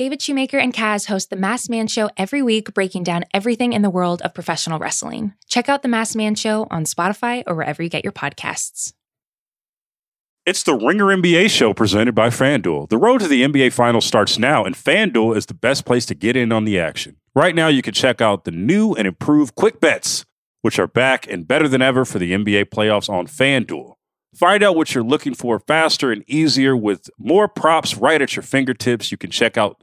David Shoemaker and Kaz host The Masked Man Show every week, breaking down everything in the world of professional wrestling. Check out The Masked Man Show on Spotify or wherever you get your podcasts. It's the Ringer NBA show presented by FanDuel. The road to the NBA Finals starts now, and FanDuel is the best place to get in on the action. Right now, you can check out the new and improved Quick Bets, which are back and better than ever for the NBA playoffs on FanDuel. Find out what you're looking for faster and easier with more props right at your fingertips. You can check out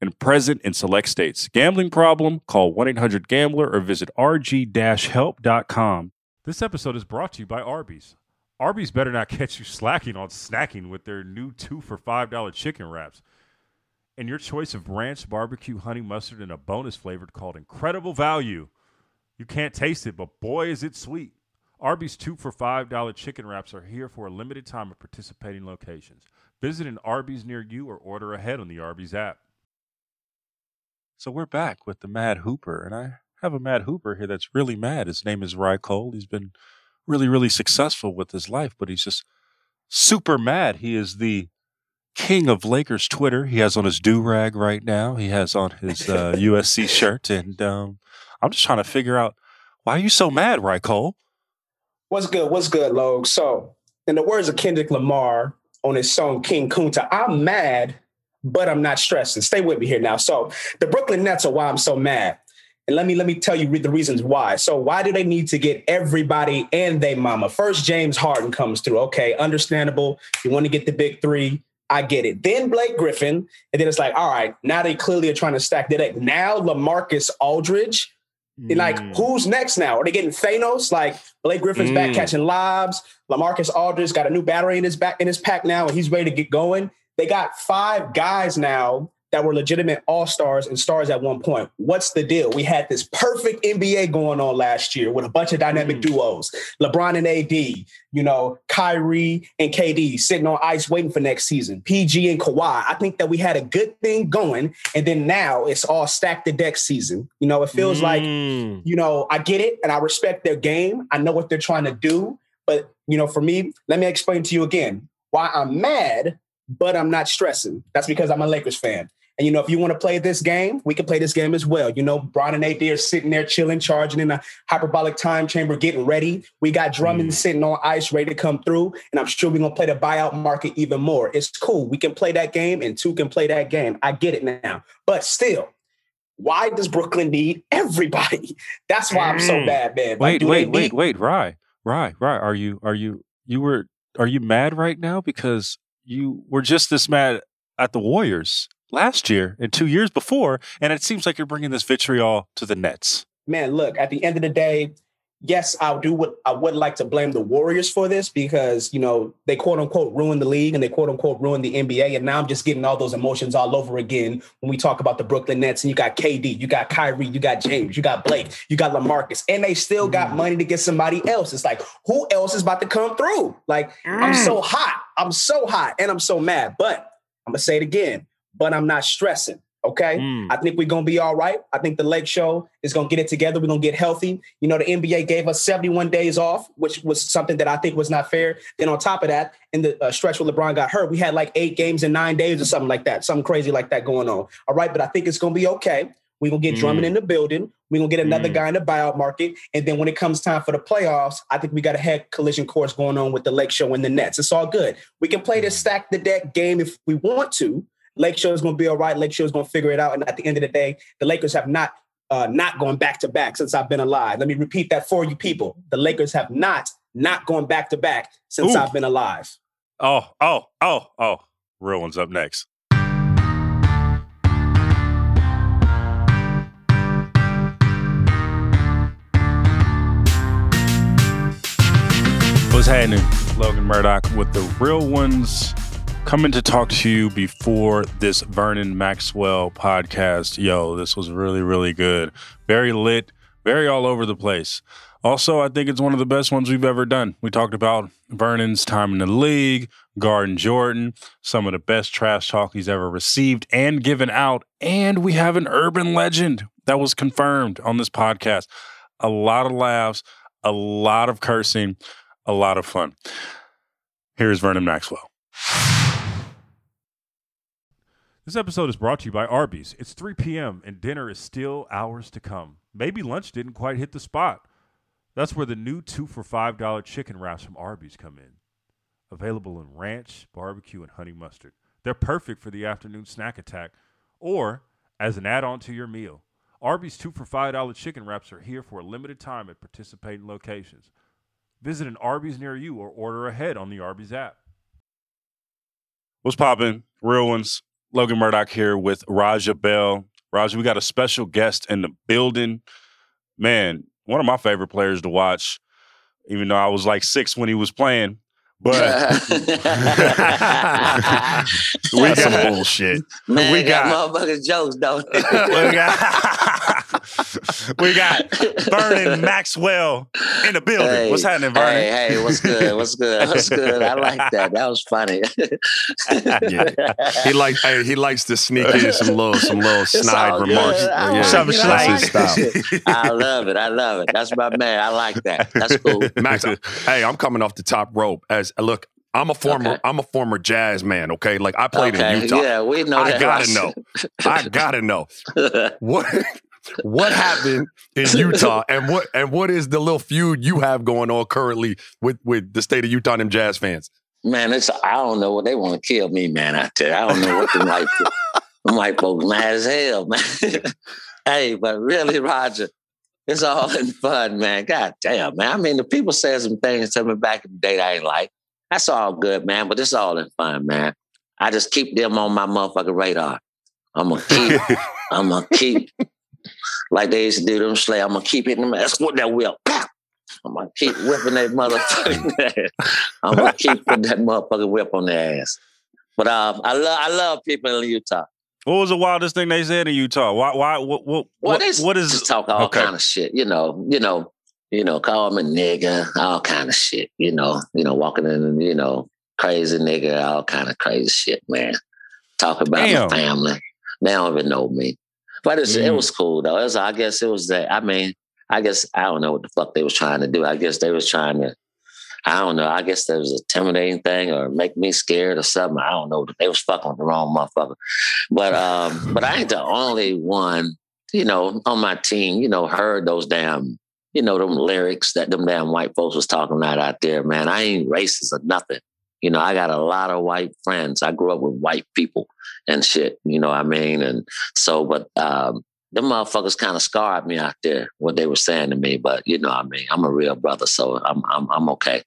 and present in select states. Gambling problem? Call 1 800 Gambler or visit rg help.com. This episode is brought to you by Arby's. Arby's better not catch you slacking on snacking with their new two for $5 chicken wraps. And your choice of ranch, barbecue, honey mustard, and a bonus flavored called Incredible Value. You can't taste it, but boy, is it sweet. Arby's two for $5 chicken wraps are here for a limited time at participating locations. Visit an Arby's near you or order ahead on the Arby's app. So we're back with the Mad Hooper, and I have a Mad Hooper here that's really mad. His name is Ry Cole. He's been really, really successful with his life, but he's just super mad. He is the king of Lakers Twitter. He has on his do rag right now. He has on his uh, USC shirt, and um, I'm just trying to figure out why are you so mad, Ry Cole? What's good? What's good, Logue? So, in the words of Kendrick Lamar on his song King Kunta, I'm mad, but I'm not stressing. Stay with me here now. So, the Brooklyn Nets are why I'm so mad. And let me let me tell you the reasons why. So why do they need to get everybody and they mama? First, James Harden comes through. Okay, understandable. You want to get the big three. I get it. Then Blake Griffin, and then it's like, all right, now they clearly are trying to stack the deck. Now Lamarcus Aldridge, Mm. Like, who's next now? Are they getting Thanos? Like Blake Griffin's mm. back catching lobs. Lamarcus Aldridge got a new battery in his back in his pack now, and he's ready to get going. They got five guys now that were legitimate all stars and stars at one point. What's the deal? We had this perfect NBA going on last year with a bunch of dynamic mm. duos LeBron and AD, you know, Kyrie and KD sitting on ice waiting for next season, PG and Kawhi. I think that we had a good thing going. And then now it's all stacked the deck season. You know, it feels mm. like, you know, I get it and I respect their game. I know what they're trying to do. But, you know, for me, let me explain to you again why I'm mad but I'm not stressing. That's because I'm a Lakers fan. And you know, if you want to play this game, we can play this game as well. You know, Bron and AD are sitting there chilling, charging in a hyperbolic time chamber, getting ready. We got Drummond mm. sitting on ice, ready to come through. And I'm sure we're gonna play the buyout market even more. It's cool. We can play that game, and two can play that game. I get it now. But still, why does Brooklyn need everybody? That's why I'm so mm. bad, man. Wait, like, wait, wait, wait, Ry, Ry, Ry. Are you are you you were are you mad right now because you were just this mad at the Warriors? last year and two years before, and it seems like you're bringing this vitriol to the Nets. Man, look, at the end of the day, yes, I do what I would like to blame the Warriors for this because, you know, they quote unquote ruined the league and they quote unquote ruined the NBA. And now I'm just getting all those emotions all over again when we talk about the Brooklyn Nets and you got KD, you got Kyrie, you got James, you got Blake, you got Lamarcus, and they still got mm. money to get somebody else. It's like, who else is about to come through? Like, mm. I'm so hot. I'm so hot and I'm so mad. But I'm gonna say it again but I'm not stressing. Okay. Mm. I think we're to be all right. I think the Lake Show is to get it together. We're to get healthy. You know, the NBA gave us 71 days off, which was something that I think was not fair. Then on top of that, in the uh, stretch where LeBron got hurt, we had like eight games in nine days or something like that, something crazy like that going on. All right. But I think it's to be okay. We're going to get mm. Drummond in the building. We're going to get another mm. guy in the buyout market. And then when it comes time for the playoffs, I think we got a head collision course going on with the Lake Show and the Nets. It's all good. We can play this mm. stack the deck game if we want to Lake Show is going to be all right. Lake Show is going to figure it out. And at the end of the day, the Lakers have not uh, not gone back to back since I've been alive. Let me repeat that for you people. The Lakers have not not gone back to back since Ooh. I've been alive. Oh, oh, oh, oh. Real one's up next. What's happening? Logan Murdock with the Real Ones coming to talk to you before this Vernon Maxwell podcast. Yo, this was really, really good. Very lit, very all over the place. Also, I think it's one of the best ones we've ever done. We talked about Vernon's time in the league, Garden Jordan, some of the best trash talk he's ever received and given out. And we have an urban legend that was confirmed on this podcast. A lot of laughs, a lot of cursing, a lot of fun. Here's Vernon Maxwell. This episode is brought to you by Arby's. It's 3 p.m. and dinner is still hours to come. Maybe lunch didn't quite hit the spot. That's where the new two for $5 chicken wraps from Arby's come in. Available in ranch, barbecue, and honey mustard. They're perfect for the afternoon snack attack or as an add on to your meal. Arby's two for $5 chicken wraps are here for a limited time at participating locations. Visit an Arby's near you or order ahead on the Arby's app. What's poppin'? Real ones. Logan Murdock here with Raja Bell. Raja, we got a special guest in the building. Man, one of my favorite players to watch, even though I was like six when he was playing. But we got some bullshit. Man, We we got, got- motherfuckers jokes, don't we got we got Vernon Maxwell in the building. Hey, What's happening, Vernon? Hey, hey, what's good? What's good? What's good? I like that. That was funny. Yeah. He likes hey, he likes to sneak in some little some little It's snide remarks. I Yeah, Some like it. that's I his style. it. I love it. I love it. That's my man. I like that. That's cool. Max, hey, I'm coming off the top rope. As look, I'm a former Okay. I'm a former jazz man. Okay, like I played okay. in Utah. Yeah, we know I that. gotta know. I gotta know what what happened in Utah, and what and what is the little feud you have going on currently with with the state of Utah and them jazz fans? Man, it's I don't know what they want to kill me, man. I tell you, I don't know what the white the white folks mad as hell, man. hey, but really, Raja, it's all in fun, man. God damn, man. I mean, the people said some things to me back in the day that I ain't like. That's all good, man. But it's all in fun, man. I just keep them on my motherfucking radar. I'm gonna keep. I'm gonna keep. Like they used to do them slay. I'm gonna keep hitting them. That's what that whip. Pow! I'm gonna keep whipping that motherfucking ass. I'm gonna keep putting that motherfucking whip on their ass. But um, I love I love people in Utah. What was the wildest thing they said in Utah? Why? Why? What? What? Well, what, what is? just talk all okay. kind of shit. You know, you know, you know, call them a nigga, all kind of shit. You know, you know, walking in, you know, crazy nigga, all kind of crazy shit, man. Talk about Damn. my family. They don't even know me. But it's, it Mm. was cool though. It was, I guess it was that. I mean, I guess I don't know what the fuck they was trying to do. I guess they was trying to. I don't know. I guess there was a intimidating thing or make me scared or something. I don't know. They was fucking with the wrong motherfucker. But um, but I ain't the only one, you know, on my team, you know, heard those damn, you know, them lyrics that them damn white folks was talking about out there, man. I ain't racist or nothing. You know, I got a lot of white friends. I grew up with white people and shit, you know what I mean? And so, but um, them motherfuckers kind of scarred me out there, what they were saying to me. But you know what I mean? I'm a real brother, so I'm I'm I'm okay.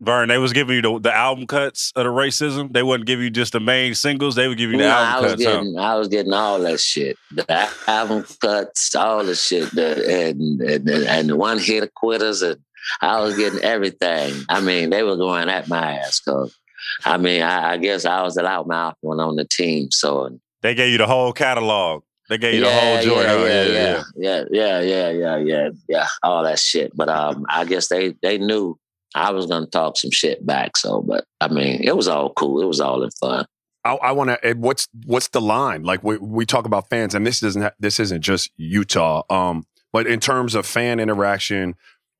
Vern, they was giving you the, the album cuts of the racism. They wouldn't give you just the main singles. They would give you the Nah, I album was cuts. huh? getting, I was getting all that shit. The album cuts, all the shit, the, and, and and the one hit quitters, and I was getting everything. I mean, they were going at my ass, cause I mean, I, I guess I was the loudmouth one on the team. So They gave you the whole catalog. They gave you the whole joint. yeah, huh? yeah, yeah, yeah, yeah, yeah, yeah, yeah, yeah, all that shit. But um, I guess they they knew I was gonna talk some shit back. So, but I mean, it was all cool. It was all in fun. I, I want to. What's what's the line? Like we we talk about fans, and this doesn't. Ha- this isn't just Utah. Um, but in terms of fan interaction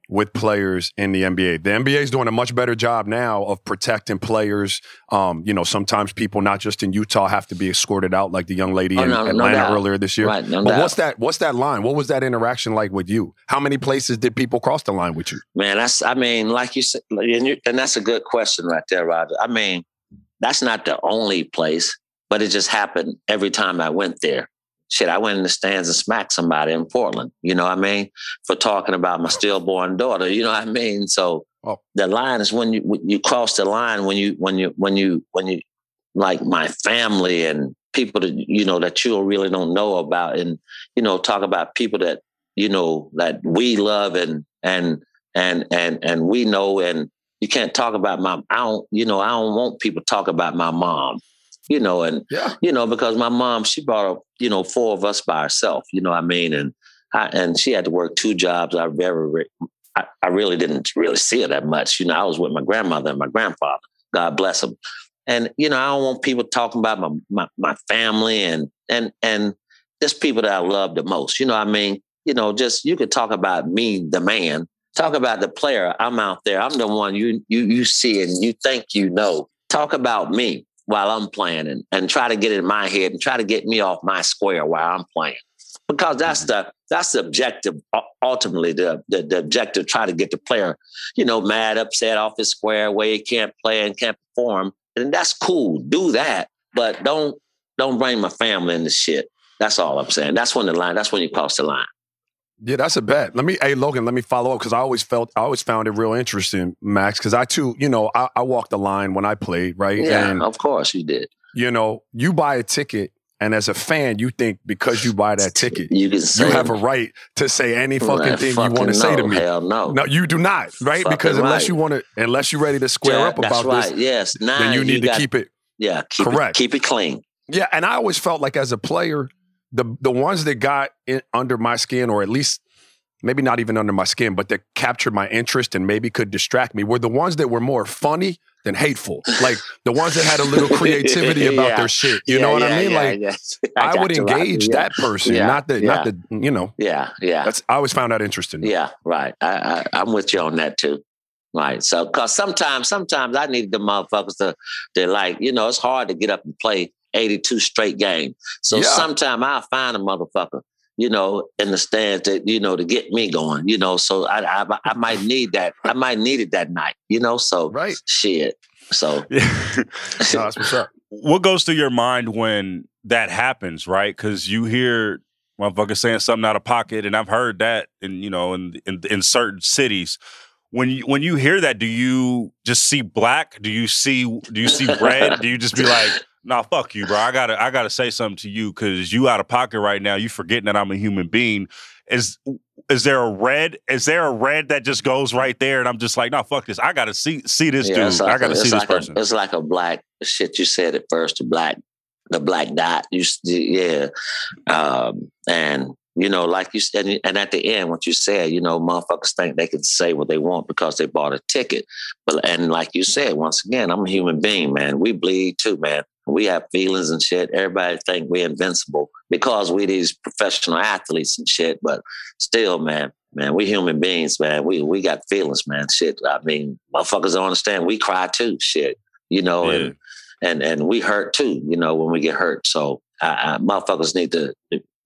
with players in the NBA, the NBA is doing a much better job now of protecting players. Um, you know, sometimes people not just in Utah have to be escorted out, like the young lady Oh, in no, no Atlanta doubt. earlier this year. Right? No But doubt. what's that? What's that line? What was that interaction like with you? How many places did people cross the line with you? Man, that's I mean, like you said, and, you, and that's a good question right there, Raja. I mean, that's not the only place, but it just happened every time I went there. Shit, I went in the stands and smacked somebody in Portland. You know what I mean? For talking about my stillborn daughter. You know what I mean? So Oh. the line is when you when you cross the line when you when you when you when you like my family and people that you know that you really don't know about and you know talk about people that you know that we love and and and and and we know and you can't talk about my I don't you know I don't want people to talk about my mom you know and Yeah. you know because my mom she brought up you know four of us by herself you know what I mean and I, and she had to work two jobs. I very, I, I really didn't really see her that much. You know, I was with my grandmother and my grandfather. God bless them. And you know, I don't want people talking about my my, my family and and and just people that I love the most. You know, I mean, you know, just you could talk about me, the man. Talk about the player. I'm out there. I'm the one you you you see and you think you know. Talk about me while I'm playing and, and try to get it in my head and try to get me off my square while I'm playing. Because that's mm-hmm. the that's the objective ultimately the, the, the objective try to get the player, you know, mad, upset off his square where he can't play and can't perform. And that's cool. Do that. But don't don't bring my family in the shit. That's all I'm saying. That's when the line, that's when you cross the line. Yeah, that's a bet. Let me, hey Logan, let me follow up because I always felt, I always found it real interesting, Max, because I too, you know, I, I, walked the line when I played, right? Yeah, and, of course you did. You know, you buy a ticket, and as a fan, you think because you buy that ticket, you, you have a right to say any fucking Man, thing fucking you want to say to me. Hell no. No, you do not, right? Fucking because unless right. you want to, unless you're ready to square Yeah, up that's about right. this, Yes. Now then you need to got- keep it Yeah, keep Correct. It, keep it clean. Yeah, and I always felt like as a player, the the ones that got in, under my skin, or at least maybe not even under my skin, but that captured my interest and maybe could distract me, were the ones that were more funny than hateful. Like the ones that had a little creativity about Yeah. their shit. You Yeah, know what yeah, I mean? like yes. I, got would engage that person, not the not the you know. Yeah, yeah. That's I always found that interesting. Yeah, right. I, I I'm with you on that too. Right. So, cause sometimes, sometimes I need the motherfuckers to, to like, you know, it's hard to get up and play 82 straight games. So Yeah. sometime I'll find a motherfucker, you know, in the stands that, you know, to get me going, you know, so I, I, I might need that. I might need it that night, you know, so Right. shit. So Yeah. No, that's what's up. what goes through your mind when that happens, right? Because you hear motherfuckers saying something out of pocket, and I've heard that in you know in in, in certain cities. When you when you hear that, do you just see black? Do you see do you see red? do you just be like, nah, fuck you, bro. I gotta I gotta say something to you because you out of pocket right now. You forgetting that I'm a human being. Is is there a red? Is there a red that just goes right there? And I'm just like, no, fuck this. I gotta see see this Yeah, dude. like I gotta a- see this like person. A, it's like a black shit. You said it first, the black, the black dot. You, yeah, um, and you know, like you said, and at the end, what you said, you know, motherfuckers think they can say what they want because they bought a ticket. But and like you said, once again, I'm a human being, man. We bleed too, man. We have feelings and shit. Everybody think we're invincible because we these professional athletes and shit. But still, man, man, we human beings, man. We we got feelings, man. Shit. I mean, motherfuckers don't understand. We cry too, shit. You know, Yeah. and and and we hurt too. You know, when we get hurt. So uh, uh, motherfuckers need to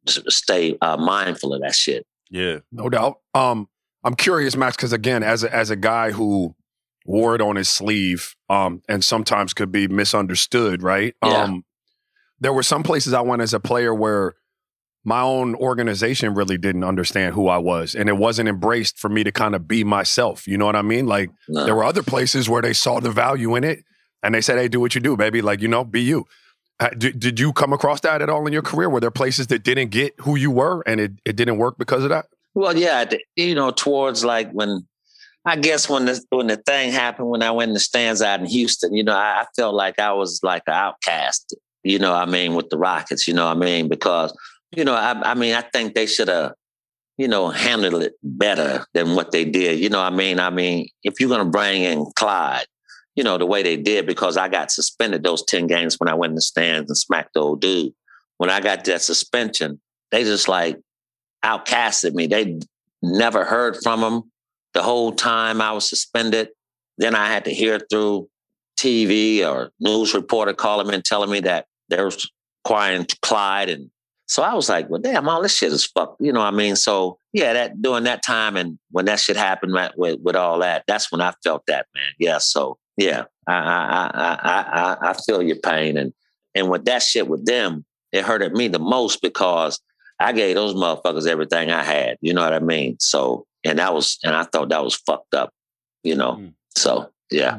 stay uh, mindful of that shit. yeah. No doubt. Um, I'm curious, Max, because again, as a, as a guy who wore it on his sleeve, um, and sometimes could be misunderstood, right? Yeah. Um, there were some places I went as a player where my own organization really didn't understand who I was, and it wasn't embraced for me to kind of be myself. You know what I mean? Like No. there were other places where they saw the value in it, and they said, "Hey, do what you do, baby. Like you know, be you." Did, did you come across that at all in your career? Were there places that didn't get who you were, and it, it didn't work because of that? Well, yeah, you know, towards like when I guess when the when the thing happened when I went in the stands out in Houston, you know, I, I felt like I was like an outcast. You know, I mean, with the Rockets. You know, I mean, because you know, I, I mean, I think they should have, you know, handled it better than what they did. You know, I mean, I mean, if you're gonna bring in Clyde, you know, the way they did, because I got suspended those ten games when I went in the stands and smacked the old dude. When I got that suspension, they just like outcasted me. They never heard from him the whole time I was suspended. Then I had to hear through TV or news reporter calling me and telling me that they were acquiring Clyde. And so I was like, well, damn, all this shit is fucked. You know what I mean? So yeah, that during that time and when that shit happened right, with, with all that, that's when I felt that, man. Yeah. So yeah, I I I I, I feel your pain. And and with that shit with them, it hurted me the most because I gave those motherfuckers everything I had. You know what I mean? So, and that was, and I thought that was fucked up, you know? Mm. So, yeah.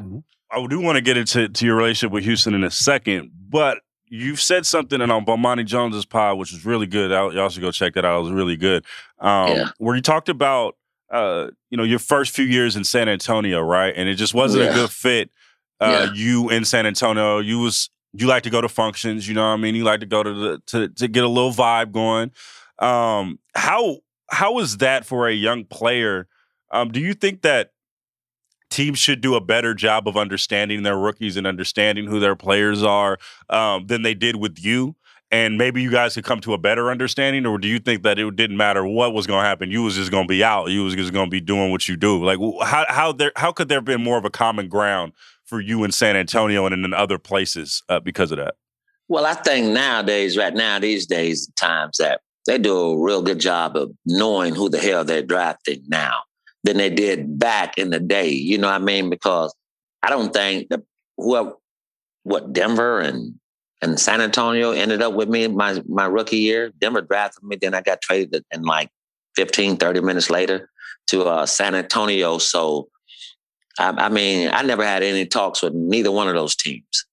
I do want to get into to your relationship with Houston in a second, but you've said something in on Bomani Jones's pod, which was really good. I, y'all should go check that out. It was really good. Um, Yeah. Where you talked about, uh, you know, your first few years in San Antonio, right? And it just wasn't Yeah. a good fit. Uh, Yeah. You in San Antonio, you was you like to go to functions. You know what I mean? You like to go to the to to get a little vibe going. Um, how how is that for a young player? Um, do you think that teams should do a better job of understanding their rookies and understanding who their players are um, than they did with you? And maybe you guys could come to a better understanding, or do you think that it didn't matter what was going to happen? You was just going to be out. You was just going to be doing what you do. Like how how there how could there have been more of a common ground for you in San Antonio and in other places uh, because of that? Well, I think nowadays, right now, these days, times that they do a real good job of knowing who the hell they're drafting now than they did back in the day. You know what I mean? Because I don't think that whoever, what Denver and and San Antonio ended up with me my my rookie year. Denver drafted me, then I got traded in like 15, 30 minutes later to uh, San Antonio. So, I, I mean, I never had any talks with neither one of those teams.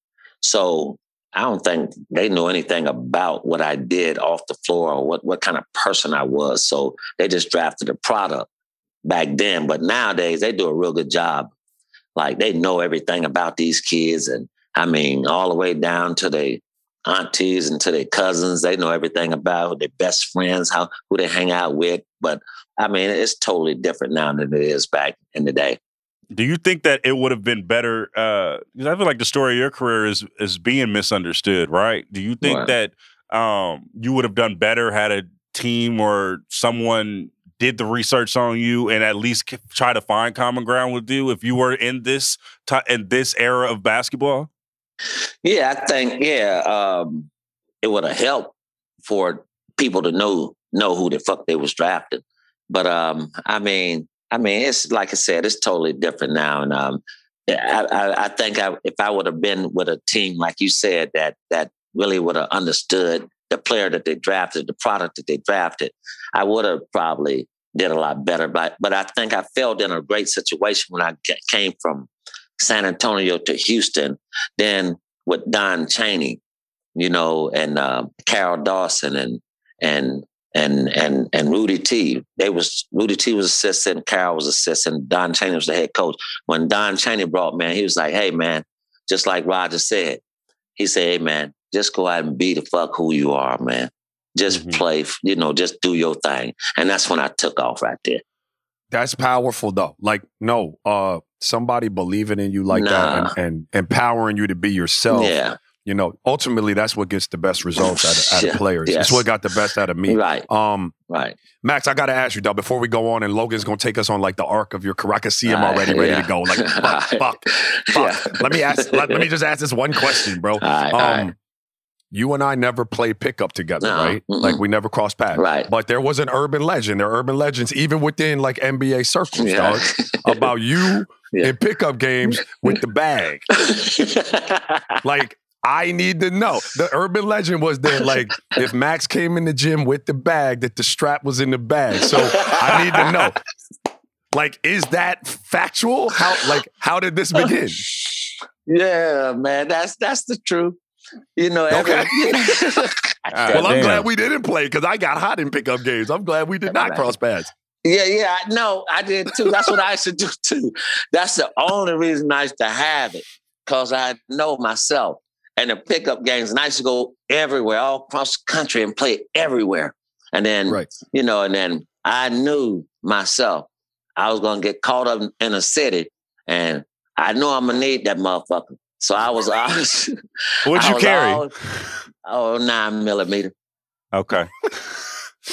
So I don't think they know anything about what I did off the floor or what, what kind of person I was. So they just drafted a product back then. But nowadays they do a real good job. Like they know everything about these kids. And I mean, all the way down to their aunties and to their cousins. They know everything about their best friends, how who they hang out with. But I mean, it's totally different now than it is back in the day. Do you think that it would have been better? Because uh, I feel like the story of your career is is being misunderstood, right? Do you think right. that um, you would have done better had a team or someone did the research on you and at least try to find common ground with you if you were in this t- in this era of basketball? Yeah, I think yeah, um, it would have helped for people to know know who the fuck they was drafted. But um, I mean, I mean, it's like I said, it's totally different now. And um, I, I, I think I, if I would have been with a team like you said that that really would have understood the player that they drafted, the product that they drafted, I would have probably did a lot better. But but I think I felt in a great situation when I came from San Antonio to Houston, then with Don Chaney, you know, and uh, Carroll Dawson and and and and and Rudy T. They was Rudy T was assistant, Carroll was assistant, Don Chaney was the head coach. When Don Chaney brought man, he was like, "Hey man, just like Raja said, he said, "Hey man, just go out and be the fuck who you are, man. Just mm-hmm. play, you know, just do your thing." And that's when I took off right there. That's powerful though. Like, no, uh, somebody believing in you like nah. that and, and empowering you to be yourself. Yeah you know, ultimately that's what gets the best results out of, out of players. Yes. It's what got the best out of me. Right. Um, right. Max, I got to ask you though, before we go on and Logan's going to take us on like the arc of your career. I can see him already ready yeah. to go. Like, fuck, fuck, fuck. Yeah. Let me ask, let, let, me just ask this one question, bro. um, you and I never played pickup together, no. right? Mm-mm. Like we never crossed paths. Right. But there was an urban legend. There are urban legends, even within like NBA circles, yeah. dog, about you yeah. in pickup games with the bag. like I need to know. The urban legend was that like if Max came in the gym with the bag, that the strap was in the bag. So I need to know. Like, is that factual? How like how did this oh, begin? Yeah, man, that's that's the truth. You know, okay. Every, well, I'm glad we didn't play because I got hot in pickup games. I'm glad we did not cross paths. Yeah, yeah, I know. I did too. That's what I used to do too. That's the only reason I used to have it because I know myself and the pickup games. And I used to go everywhere, all across the country and play everywhere. And then, right. you know, and then I knew myself I was going to get caught up in a city and I know I'm going to need that motherfucker. So I was, I was What'd you carry? oh, nine millimeter. Okay.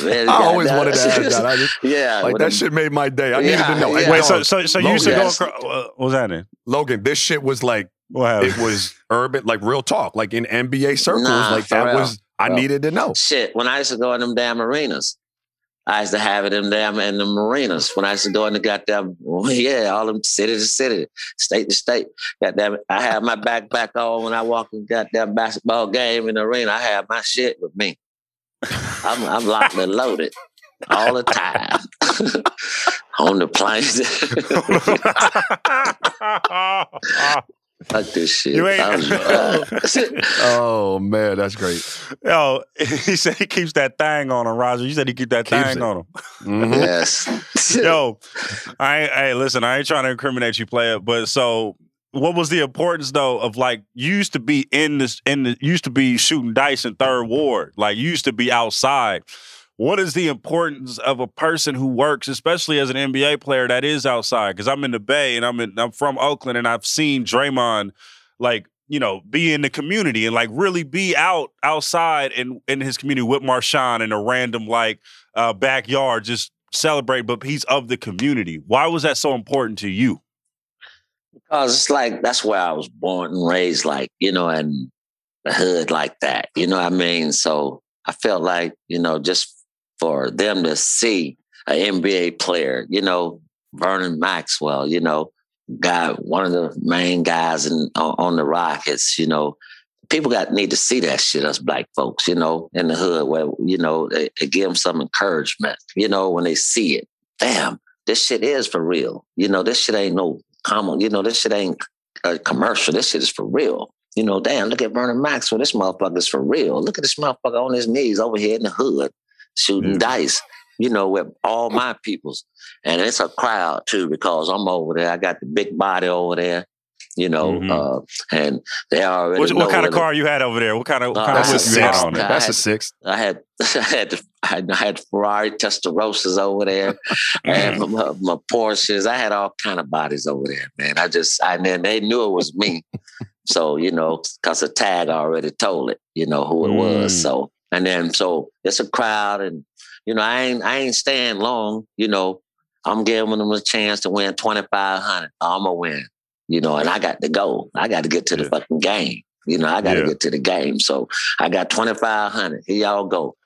I always wanted to ask that. I just, yeah, like that shit made my day. I yeah, needed to know. Yeah. Wait, so so so you used to go across? Uh, what was that in? Logan, this shit was like it was urban, like real talk, like in NBA circles. Nah, like that real. was I needed to know. Shit, when I used to go in them damn arenas, I used to have it in them in the marinas. When I used to go in the goddamn, yeah, all them city to city, state to state. Goddamn, I have my backpack on when I walk in goddamn basketball game in the arena. I have my shit with me. I'm, I'm locked and loaded all the time on the planes. Fuck this shit. You ain't. oh man, that's great. Yo, he said he keeps that thing on him, Raja. You said he keep that Keeps thing it. on him. Mm-hmm. Yes. Yo, I hey, listen, I ain't trying to incriminate you, player, but so what was the importance though of like you used to be in this in the used to be shooting dice in third ward, like you used to be outside. What is the importance of a person who works, especially as an NBA player that is outside? Because I'm in the Bay and I'm in, I'm from Oakland and I've seen Draymond like you know be in the community and like really be out outside in in his community with Marshawn in a random like uh, backyard just celebrate. But he's of the community. Why was that so important to you? Because it's like that's where I was born and raised, like you know, and the hood like that. You know what I mean? So I felt like you know just for them to see an NBA player, you know, Vernon Maxwell, you know, guy, one of the main guys in, on, on the Rockets, you know, people got need to see that shit, us black folks, you know, in the hood where, you know, it, it give them some encouragement, you know, when they see it. Damn, this shit is for real. You know, this shit ain't no common, you know, this shit ain't a commercial. This shit is for real. You know, damn, look at Vernon Maxwell. This motherfucker's for real. Look at this motherfucker on his knees over here in the hood shooting yeah. dice, you know, with all my peoples. And it's a crowd too, because I'm over there. I got the big body over there, you know, mm-hmm. uh, and they already. What, what kind of car you had over there? What kind of, what uh, kind of whip you had on That's had, a six. I had, I had, the, I had Ferrari Testarossas over there, and my, my, Porsches. I had all kind of bodies over there, man. I just, I then they knew it was me. so you know, because the tag already told it, you know who it mm. was. So and then so it's a crowd, and you know I ain't I ain't staying long. You know I'm giving them a chance to win twenty five hundred. Oh, I'm gonna win. You know, and I got to go. I got to get to the yeah. fucking game. You know, I got to yeah. get to the game. So I got twenty five hundred. Here y'all go.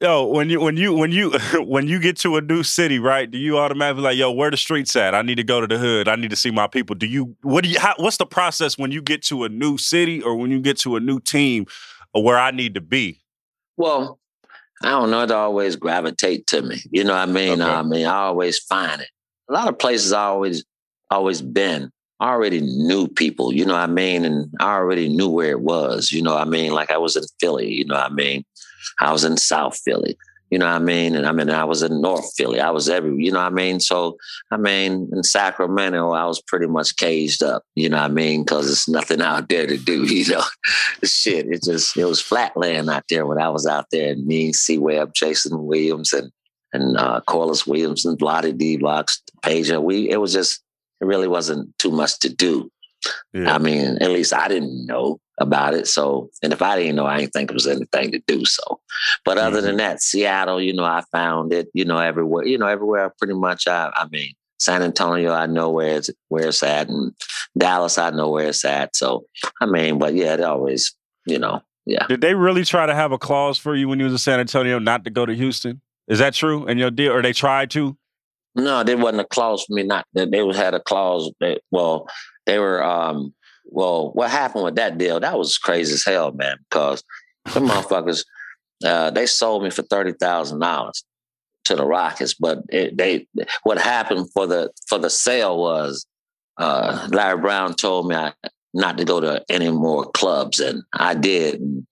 Yo, when you when you when you when you get to a new city, right? Do you automatically like, yo, where the streets at? I need to go to the hood. I need to see my people. Do you what do you how, what's the process when you get to a new city or when you get to a new team where I need to be? Well, I don't know. It always gravitate to me. You know what I mean? Okay. I mean, I always find it. A lot of places I always always been. I already knew people, you know what I mean? And I already knew where it was, you know what I mean? Like I was in Philly, you know what I mean? I was in South Philly. You know what I mean? And I mean, I was in North Philly. I was every, you know what I mean? So, I mean, in Sacramento, I was pretty much caged up, you know what I mean? Because there's nothing out there to do, you know? Shit, it just, it was flat land out there when I was out there. And me, C Webb, Jason Williams, and and uh, Corliss Williams and Lottie D Blocks, Peja. We, it was just, it really wasn't too much to do. Yeah. I mean, at least I didn't know about it. So, and if I didn't know, I didn't think it was anything to do so. But other mm-hmm. than that, Seattle, you know, I found it, you know, everywhere, you know, everywhere pretty much. I, I mean, San Antonio, I know where it's where it's at, and Dallas, I know where it's at. So, I mean, but yeah, it always, you know, yeah. Did they really try to have a clause for you when you was in San Antonio not to go to Houston? Is that true? And your deal, or they tried to? No, there wasn't a clause for me. Not that they had a clause that well, they were um well, what happened with that deal? That was crazy as hell, man. Because the motherfuckers, uh, they sold me for thirty thousand dollars to the Rockets, but it, they what happened for the for the sale was uh, Larry Brown told me I, not to go to any more clubs, and I did. And,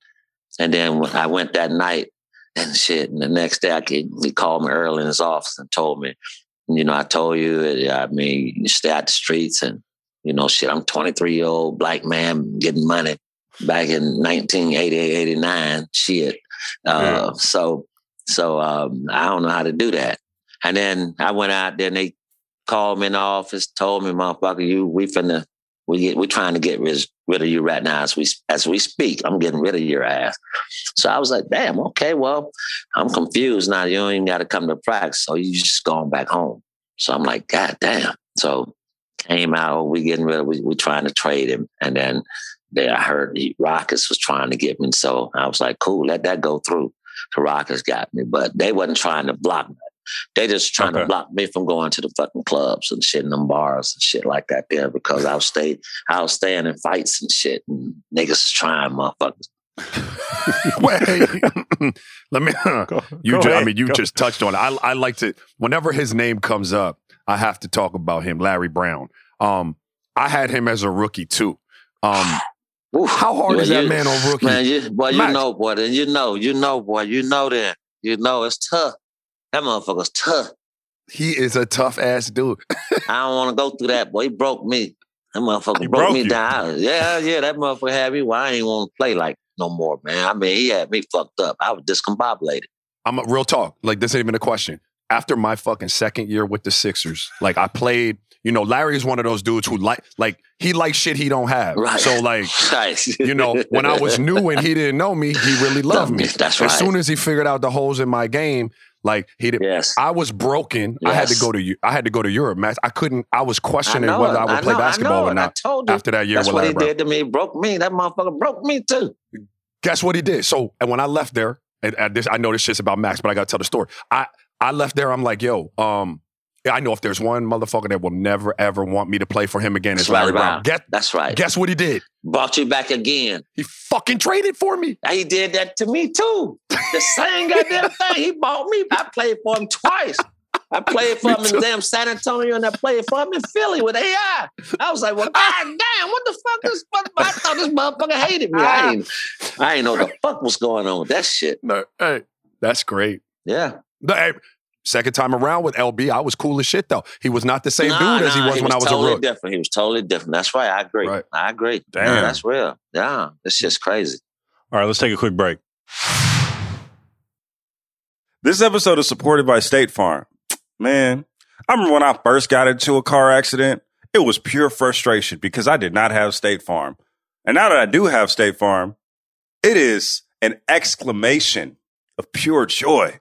and then when I went that night and shit, and the next day I came, he called me early in his office and told me, you know, I told you, I mean, you stay out the streets and you know, shit, I'm 23 year old black man getting money back in 1988, 89. Shit. Uh, yeah. So, so um, I don't know how to do that. And then I went out there and they called me in the office, told me, motherfucker, you, we finna, we get, we're trying to get rid, rid of you right now as we, as we speak. I'm getting rid of your ass. So I was like, damn, okay, well, I'm confused now. You don't even got to come to practice. So you just going back home. So I'm like, God damn. So came out, we getting ready, we, we trying to trade him. And then they, I heard the Rockets was trying to get me. So I was like, cool, let that go through. The Rockets got me, but they wasn't trying to block me. They just trying okay. to block me from going to the fucking clubs and shit and them bars and shit like that there because I was stay I was staying in fights and shit and niggas trying motherfuckers. Wait, let me. Go, you, go just, I mean, you go. just touched on it. I, I like to. Whenever his name comes up, I have to talk about him, Larry Brown. Um, I had him as a rookie too. Um, Oof, how hard is that man on rookie? Man, you, boy, you know, boy, then you know, you know, boy, you know that, you know, it's tough. That motherfucker's tough. He is a tough ass dude. I don't want to go through that, boy. He broke me. That motherfucker broke, broke, me you. down. Yeah, yeah, that motherfucker had me. Well, I ain't want to play like no more, man. I mean, he had me fucked up. I was discombobulated. I'm a real talk. Like this ain't even a question. After my fucking second year with the Sixers, like I played. You know, Larry is one of those dudes who like like he likes shit he don't have. Right. So like you know, when I was new and he didn't know me, he really loved me. That's right. As soon as he figured out the holes in my game, like he did, yes. I was broken. I had to go to I had to go to Europe, man. I couldn't. I was I questioning know whether. I would I play know, I basketball or not I told you. after that year That's what Larry he Brown. did to me. Broke me. That motherfucker broke me too. Guess what he did? So, and when I left there, and, and this, I know this shit's about Max, but I gotta tell the story. I I left there. I'm like, yo, um, I know if there's one motherfucker that will never ever want me to play for him again, it's Larry Larry Brown. Brown. Guess That's right. guess what he did? Brought you back again. He fucking traded for me. He did that to me too. The same goddamn thing. He bought me. I played for him twice. I played for him in damn San Antonio and I played for him in Philly with AI. I was like, well, god damn, what the fuck is this motherfucker? I thought this motherfucker hated me. I ain't, I ain't know the fuck was going on with that shit. No, hey, that's great. Yeah. No, hey, second time around with LB, I was cool as shit though. He was not the same Nah, dude as he nah, was when I was totally a rook. different. He was totally different. That's right. I agree. Right. I agree. Damn. Yeah, that's real. Yeah. This just crazy. All right, let's take a quick break. This episode is supported by State Farm. Man, I remember when I first got into a car accident, it was pure frustration because I did not have State Farm. And now that I do have State Farm, it is an exclamation of pure joy.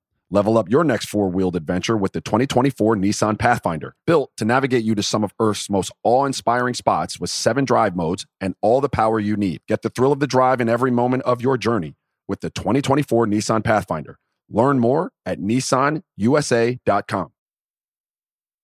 Level up your next four wheeled adventure with the 2024 Nissan Pathfinder, built to navigate you to some of Earth's most awe inspiring spots with seven drive modes and all the power you need. Get the thrill of the drive in every moment of your journey with the 2024 Nissan Pathfinder. Learn more at nissanusa.com.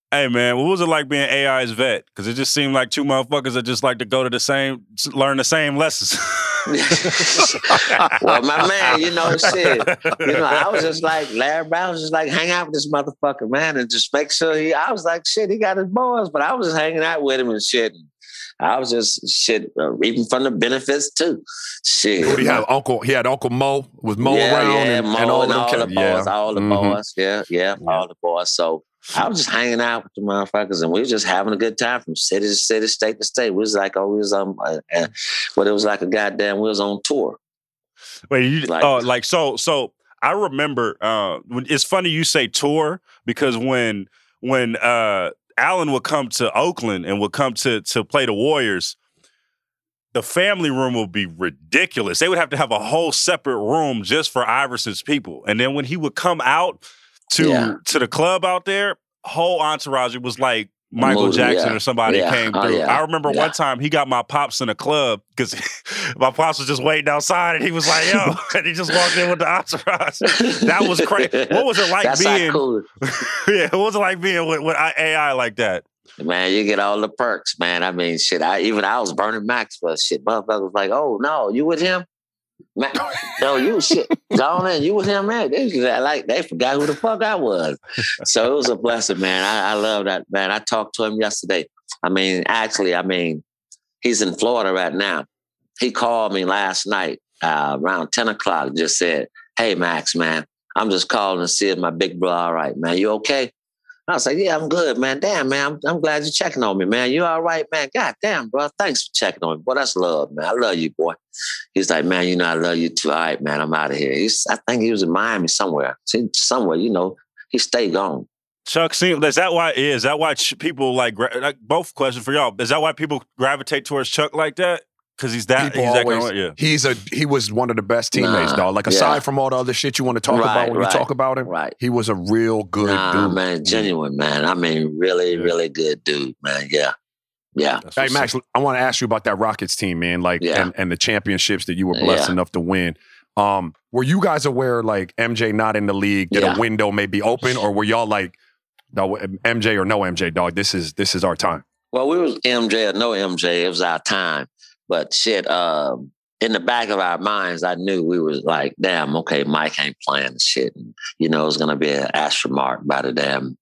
Hey man, what was it like being AI's vet? Because it just seemed like two motherfuckers that just like to go to the same, learn the same lessons. well, my man, you know, shit. You know, I was just like Larry Brown was just like hang out with this motherfucker, man, and just make sure he. I was like, shit, he got his boys, but I was just hanging out with him and shit. I was just shit uh, reaping from the benefits too. Shit. He had Uncle, he had Uncle Mo, was Mo yeah, around yeah, and, Mo and all and all the boys, yeah. all the Mhm. boys, yeah, yeah, all the boys. So I was just hanging out with the motherfuckers, and we were just having a good time from city to city, state to state. We was like, oh, we was um, uh, uh, but it was like a goddamn, we was on tour. Wait, you Like- oh like so so I remember uh when it's funny you say tour because when when uh Allen would come to Oakland and would come to to play the Warriors, the family room would be ridiculous. They would have to have a whole separate room just for Iverson's people. And then when he would come out to Yeah. to the club out there, whole entourage it was like Michael Jackson yeah. or somebody Yeah. came Oh, through. yeah. I remember one time he got my pops in a club because my pops was just waiting outside and he was like, yo, and he just walked in with the entourage. That was crazy. What was it like That's being- cool. yeah, what was it like being with, with AI like that? Man, you get all the perks, man. I mean, shit. I even I was burning Max, but shit, motherfuckers was like, "Oh no, you with him? Man, no, you shit. Gone in, you with him, man." They was like they forgot who the fuck I was. So it was a blessing, man. I, I love that, man. I talked to him yesterday. I mean, actually, I mean, he's in Florida right now. He called me last night uh, around ten o'clock. Just said, "Hey, Max, man, I'm just calling to see if my big bro all right, man. You okay?" I was like, yeah, I'm good, man. Damn, man. I'm, I'm glad you're checking on me, man. You all right, man? God damn, bro. Thanks for checking on me. Boy, that's love, man. I love you, boy. He's like, man, you know, I love you too. All right, man. I'm out of here. He's, I think he was in Miami somewhere. See, Somewhere, you know, he stayed gone. Chuck, seem is that why? Is that why people like, like both questions for y'all? Is that why people gravitate towards Chuck like that? Because he's that People he's that always- kind of, yeah. He's a he was one of the best teammates, Nah, dog. Like aside yeah. from all the other shit you want to talk Right, about when right, you talk about him, Right. he was a real good nah, dude. man. Genuine, man. I mean, really, Yeah. really good dude, man. Yeah. Yeah. Hey Max, up. I want to ask you about that Rockets team, man. Like, Yeah. and, and the championships that you were blessed Yeah. enough to win. Um, were you guys aware, like MJ not in the league, that Yeah. a window may be open, or were y'all like, no, MJ or no MJ, dog? This is this is our time. Well, we was MJ or no MJ. It was our time. But shit, um, in the back of our minds, I knew we was like, damn, okay, Mike ain't playing shit. And, you know, it's going to be an astromark mark by the damn,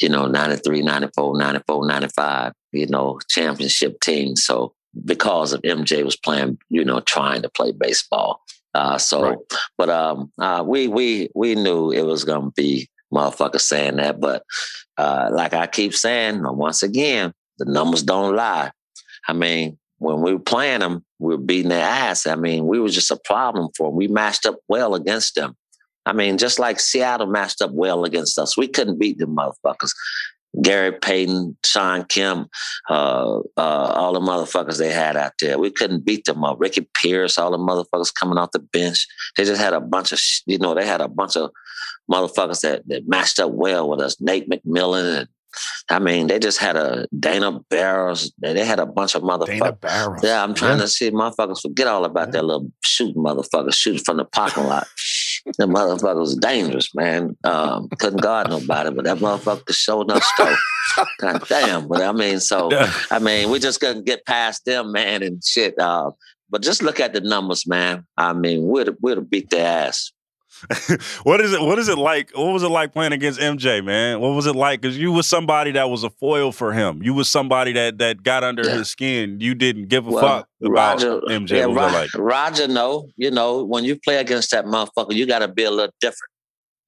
you know, 93, 94, 94, 95, you know, championship team. So because of MJ was playing, you know, trying to play baseball. Uh, so, right. but um, uh, we we we knew it was gonna be motherfuckers saying that. But uh, like I keep saying, once again, the numbers don't lie. I mean, when we were playing them, we were beating their ass. I mean, we were just a problem for them. We matched up well against them. I mean, just like Seattle matched up well against us, we couldn't beat them motherfuckers. Gary Payton, Shawn Kemp, uh, uh, all the motherfuckers they had out there. We couldn't beat them up. Ricky Pierce, all the motherfuckers coming off the bench. They just had a bunch of, you know, they had a bunch of motherfuckers that, that matched up well with us. Nate McMillan and I mean, they just had a Dana Barros. They had a bunch of motherfuckers. Dana Yeah, I'm trying yeah. to see motherfuckers forget all about yeah. that little shooting motherfucker shooting from the parking lot. that motherfucker was dangerous, man. Um, couldn't guard nobody, but that motherfucker showed enough stuff. God damn. But I mean, so I mean, we just couldn't get past them, man, and shit. Uh, but just look at the numbers, man. I mean, we'd we'd have beat their ass. what is it? What is it like? What was it like playing against MJ, man? What was it like? Because you was somebody that was a foil for him. You was somebody that that got under yeah. his skin. You didn't give a well, fuck about Raja, MJ. Yeah, Ro- like? Raja, no. You know, when you play against that motherfucker, you got to be a little different.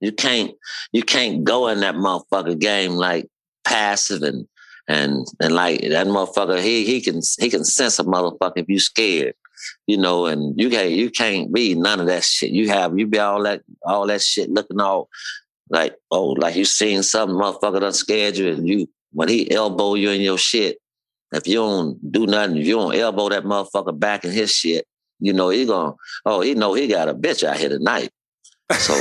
You can't you can't go in that motherfucker game like passive and and and like that motherfucker. He he can he can sense a motherfucker if you scared you know, and you can't you can't be none of that shit. You have you be all that all that shit looking all like oh like you seen something motherfucker done scared you and you when he elbow you in your shit. If you don't do nothing, if you don't elbow that motherfucker back in his shit, you know he gonna oh he know he got a bitch out here tonight. So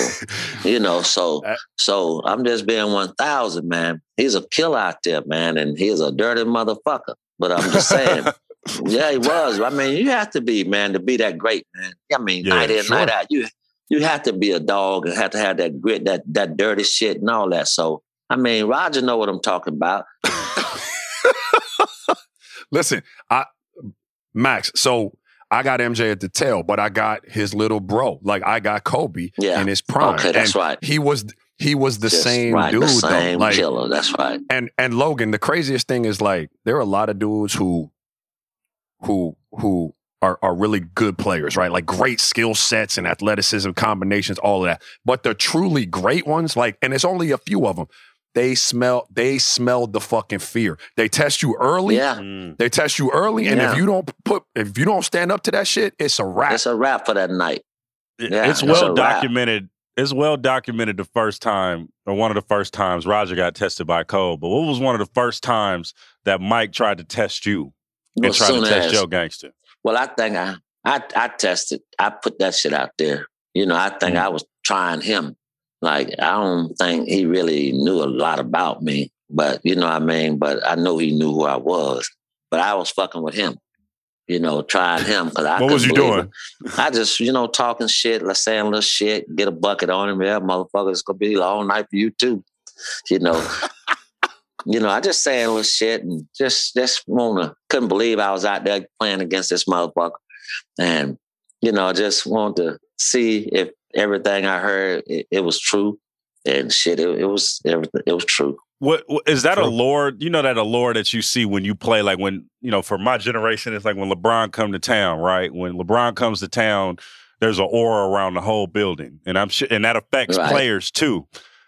you know so uh, so I'm just being one thousand man. He's a killer out there, man, and he's a dirty motherfucker. But I'm just saying. yeah, he was. I mean, you have to be, man, to be that great, man. I mean, yeah, night in, sure. night out. You you have to be a dog and have to have that grit, that that dirty shit and all that. So I mean, Raja know what I'm talking about. Listen, I Max, so I got MJ at the tail, but I got his little bro. Like I got Kobe yeah. in his prime. Okay, that's and right. He was he was the Just, same right, dude. The same though. Like, killer. That's right. And and Logan, the craziest thing is like there are a lot of dudes who who who are, are really good players, right? Like great skill sets and athleticism combinations, all of that. But the truly great ones, like, and it's only a few of them. They smell. They smell the fucking fear. They test you early. Yeah. Mm. They test you early, and yeah. if you don't put, if you don't stand up to that shit, it's a wrap. It's a wrap for that night. Yeah, it's well documented. It's well documented the first time, or one of the first times Raja got tested by Cole. But what was one of the first times that Mike tried to test you? And try to test as, Joe Gangster? Well, I think I, I I tested. I put that shit out there. You know, I think mm I was trying him. Like I don't think he really knew a lot about me, but you know what I mean. But I know he knew who I was. But I was fucking with him. You know, trying him because I. what was you doing? It. I just, you know, talking shit, like saying little shit, get a bucket on him. Yeah, motherfucker, it's gonna be a long night for you too. You know, you know, I just saying little shit and just just wanna couldn't believe I was out there playing against this motherfucker. And, you know, I just wanted to see if everything I heard it, it was true. And shit, it, it, was everything it was true. What is that true. a lore? You know that a lore that you see when you play, like when, you know, for my generation, it's like when LeBron come to town, right? When LeBron comes to town, there's an aura around the whole building. And I'm sure and that affects right. players too.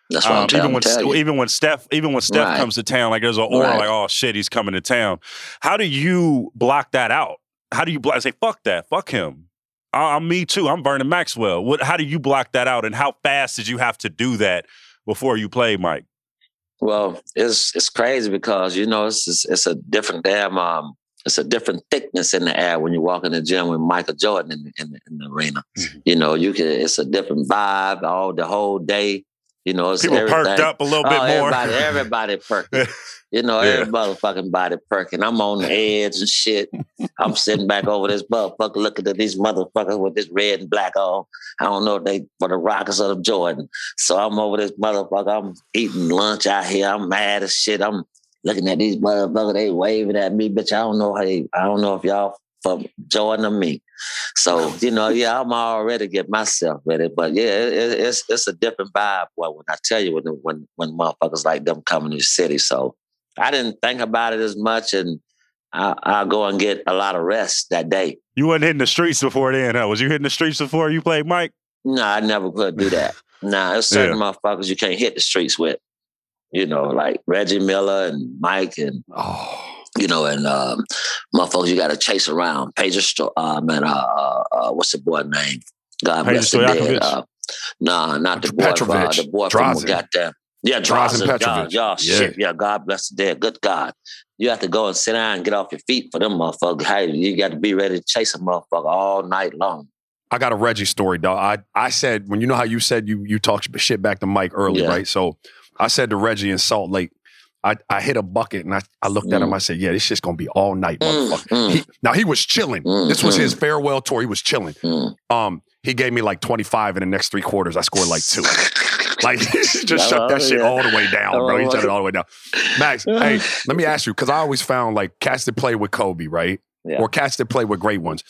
That's what um, I'm even when you. even when Steph even when Steph right. comes to town, like there's an aura right. like, oh shit, he's coming to town. How do you block that out? How do you block? Say fuck that, fuck him. I'm me too. I'm Vernon Maxwell. What? How do you block that out? And how fast did you have to do that before you play, Mike? Well, it's it's crazy because you know it's it's, it's a different damn um it's a different thickness in the air when you walk in the gym with Michael Jordan in, in, in the arena. Mm-hmm. You know, you can it's a different vibe all the whole day. You know, it's people perked up a little oh, bit oh, more. Everybody, everybody perking. you know, yeah. every motherfucking body perking. I'm on the edge and shit. I'm sitting back over this motherfucker looking at these motherfuckers with this red and black on. I don't know if they for the Rockets or the Jordan. So I'm over this motherfucker. I'm eating lunch out here. I'm mad as shit. I'm looking at these motherfuckers. They waving at me, bitch. I don't know how they. I don't know if y'all for Jordan or me. So you know, yeah, I'm already get myself ready. But yeah, it, it's it's a different vibe. Well, when I tell you when when when motherfuckers like them come in the city, so I didn't think about it as much, and I, I'll go and get a lot of rest that day. You wasn't hitting the streets before then, huh? Was you hitting the streets before you played Mike? No, I never could do that. nah, there's certain motherfuckers you can't hit the streets with. You know, like Reggie Miller and Mike and Oh, you know, and um, motherfuckers you got to chase around. Peja, Sto- uh, man, uh, uh, uh, what's the boy name? God bless the dead. Uh, nah, not the boy. Uh, the boy from Drazen. goddamn. Yeah, Drazen. Yeah, yeah, Yeah. shit. Yeah, God bless the dead. Good God. You have to go and sit down and get off your feet for them motherfuckers. Hey, you got to be ready to chase a motherfucker all night long. I got a Reggie story, dog. I I said when you know how you said you you talked shit back to Mike early, Yeah. right? So I said to Reggie in Salt Lake, I, I hit a bucket and I, I looked at him. Mm. I said, "Yeah, this shit's gonna be all night, Mm, motherfucker." mm, He, now he was chilling. Mm, This was mm. his farewell tour. He was chilling. mm. Um, he gave me like twenty five in the next three quarters. I scored like two. Like just shut that shit yeah. all the way down, bro. He shut it all the way down. Max, hey, let me ask you because I always found like cats that play with Kobe, right? Yeah. Or cats that play with great ones.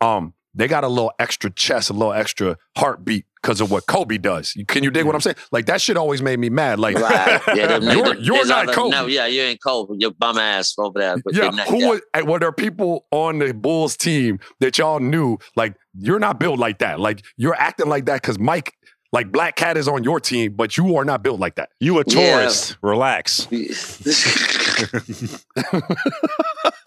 Um, they got a little extra chest, a little extra heartbeat because of what Kobe does. Can you dig what I'm mm. saying? Like that shit always made me mad. Like, Right. Yeah, them, You're- them- you're not other- Kobe. No, yeah, you ain't Kobe. Your bum ass over there. But yeah, you're not- who yeah. was? Were there people on the Bulls team that y'all knew? Like, you're not built like that. Like, you're acting like that because Mike, like Black Cat, is on your team, but you are not built like that. You a Yeah. tourist. Relax.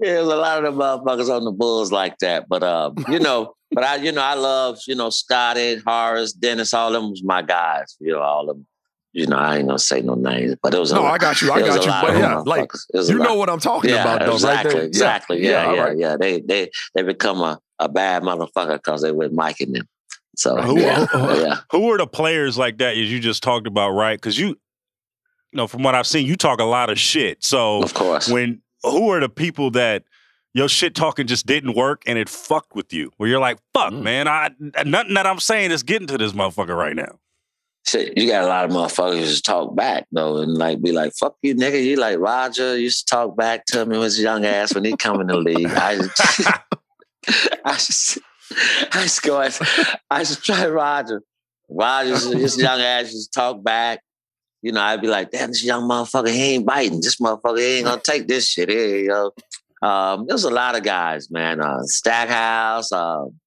Yeah, there's a lot of the motherfuckers on the Bulls like that. But um, you know, but I, you know, I love, you know, Scottie, Horace, Dennis, all them was my guys. You know, all of them. You know, I ain't gonna say no names, but it was. No, I got you. I got you. But yeah, like motherfuckers. It was a you know what I'm talking yeah, about, though, exactly, right? exactly. Yeah, all yeah, right. yeah. They they they become a, a bad motherfucker because they with Mike and them. So Who- yeah, who- yeah. Who are the players like that as you just talked about, right? Because you, you know, from what I've seen, you talk a lot of shit. So Of course. when who are the people that your shit talking just didn't work and it fucked with you? Where you're like, fuck, Mm. man, I nothing that I'm saying is getting to this motherfucker right now. Shit, you got a lot of motherfuckers just talk back though, and like be like, "Fuck you, nigga." You like Raja used to talk back to me when his young ass when he come in the league. I just, I just, I just go, I just try Raja. Raja, his young ass just talk back. You know, I'd be like, "Damn, this young motherfucker, he ain't biting. This motherfucker he ain't gonna take this shit here." You know, um, there's a lot of guys, man. Uh, Stackhouse. Um,